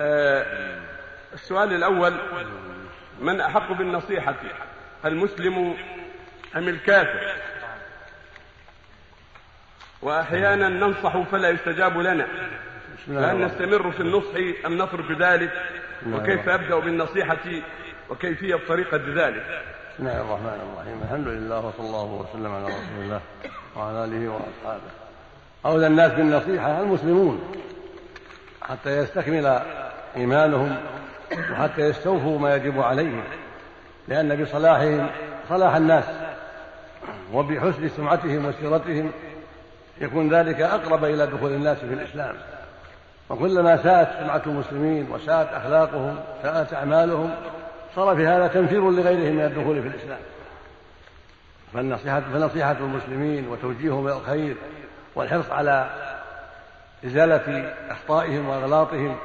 آه السؤال الأول من أحق بالنصيحة المسلم أم الكافر؟ وأحيانا ننصح فلا يستجاب لنا فهل نستمر في النصح أم نترك ذلك؟ وكيف أبدأ بالنصيحة؟ وكيفية طريقة ذلك بسم الله الرحمن الرحيم. الحمد لله وصلى الله وسلم على رسول الله وعلى آله وأصحابه. أولى الناس بالنصيحة المسلمون. حتى يستكمل إيمانهم وحتى يستوفوا ما يجب عليهم لأن بصلاحهم صلاح الناس وبحسن سمعتهم وسيرتهم يكون ذلك أقرب إلى دخول الناس في الإسلام. وكلما ساءت سمعة المسلمين وساءت أخلاقهم ساءت أعمالهم صار في هذا تنفير لغيرهم من الدخول في الإسلام. فالنصيحة فنصيحة المسلمين وتوجيههم إلى الخير والحرص على إزالة أخطائهم وأغلاطهم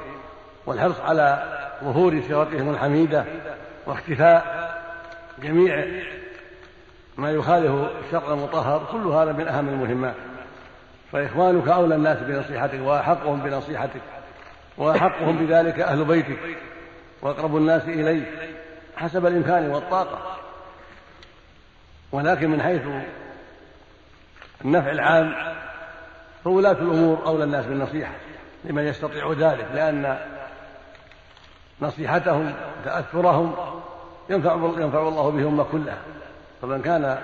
والحرص على ظهور سيرتهم الحميدة واختفاء جميع ما يخالف الشرع المطهر كل هذا من أهم المهمات. فإخوانك أولى الناس بنصيحتك وأحقهم بنصيحتك وأحقهم بذلك أهل بيتك وأقرب الناس إليك حسب الإمكان والطاقة. ولكن من حيث النفع العام فولاة الأمور أولى الناس بالنصيحة لمن يستطيع ذلك لأن نصيحتهم تأثرهم ينفع ينفع الله به الأمة كلها. فمن كان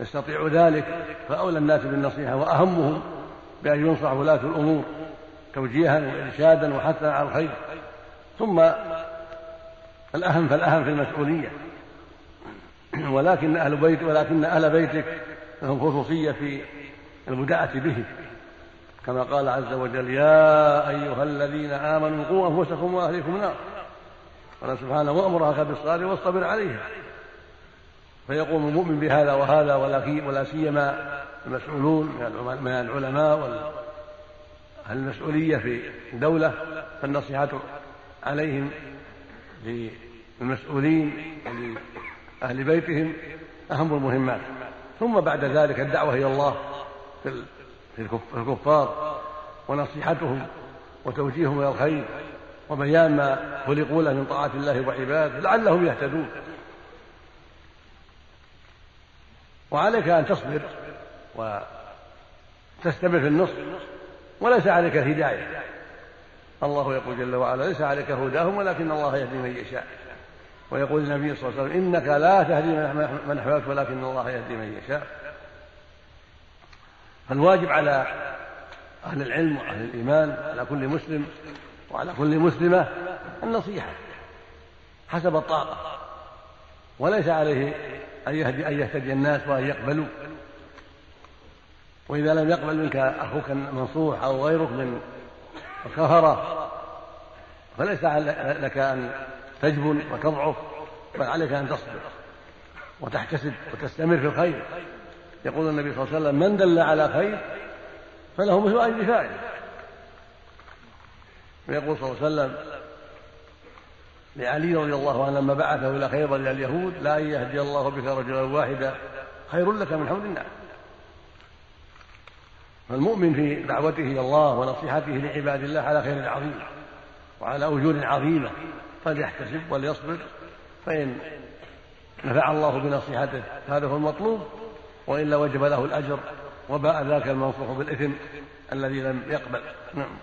يستطيع ذلك فأولى الناس بالنصيحة وأهمهم بأن ينصح ولاة الأمور توجيها وإرشادا وحثا على الخير. ثم الأهم فالأهم في المسؤولية. ولكن أهل بيت ولكن أهل بيتك لهم خصوصية في البداءة به. كما قال عز وجل يا أيها الذين آمنوا قوا أنفسكم وأهليكم نار. قال سبحانه وأمر أخاك بالصلاة واصطبر عليها. فيقوم المؤمن بهذا وهذا ولا سيما المسؤولون من العلماء والمسؤولية في الدولة فالنصيحة عليهم للمسؤولين ولأهل بيتهم أهم المهمات. ثم بعد ذلك الدعوة إلى الله. في الكفار ونصيحتهم وتوجيههم إلى الخير وبيان ما خلقوا له من طاعة الله وعباده لعلهم يهتدون. وعليك أن تصبر وتستمر في النصح وليس عليك الهداية. الله يقول جل وعلا ليس عليك هداهم ولكن الله يهدي من يشاء. ويقول النبي صلى الله عليه وسلم إنك لا تهدي من أحببت ولكن الله يهدي من يشاء. فالواجب على أهل العلم وأهل الإيمان على كل مسلم وعلى كل مسلمة النصيحة حسب الطاقة. وليس عليه أن يهدي أن يهتدي الناس وأن يقبلوا. وإذا لم يقبل منك أخوك المنصوح أو غيرك من الكفرة فليس لك أن تجبن وتضعف بل عليك أن تصبر وتحتسب وتستمر في الخير. يقول النبي صلى الله عليه وسلم من دل على خير فله مثل أجر فاعله ويقول صلى الله عليه وسلم لعلي رضي الله عنه لما بعثه إلى خيبر إلى اليهود لا أن يهدي الله بك رجلا واحدا خير لك من حول الناس. فالمؤمن في دعوته إلى الله ونصيحته لعباد الله على خير عظيم وعلى أجور عظيمة فليحتسب وليصبر فإن نفع الله بنصيحته هذا هو المطلوب. وإلا وجب له الأجر وباء ذاك المنصوح بالإثم الذي لم يقبل. نعم.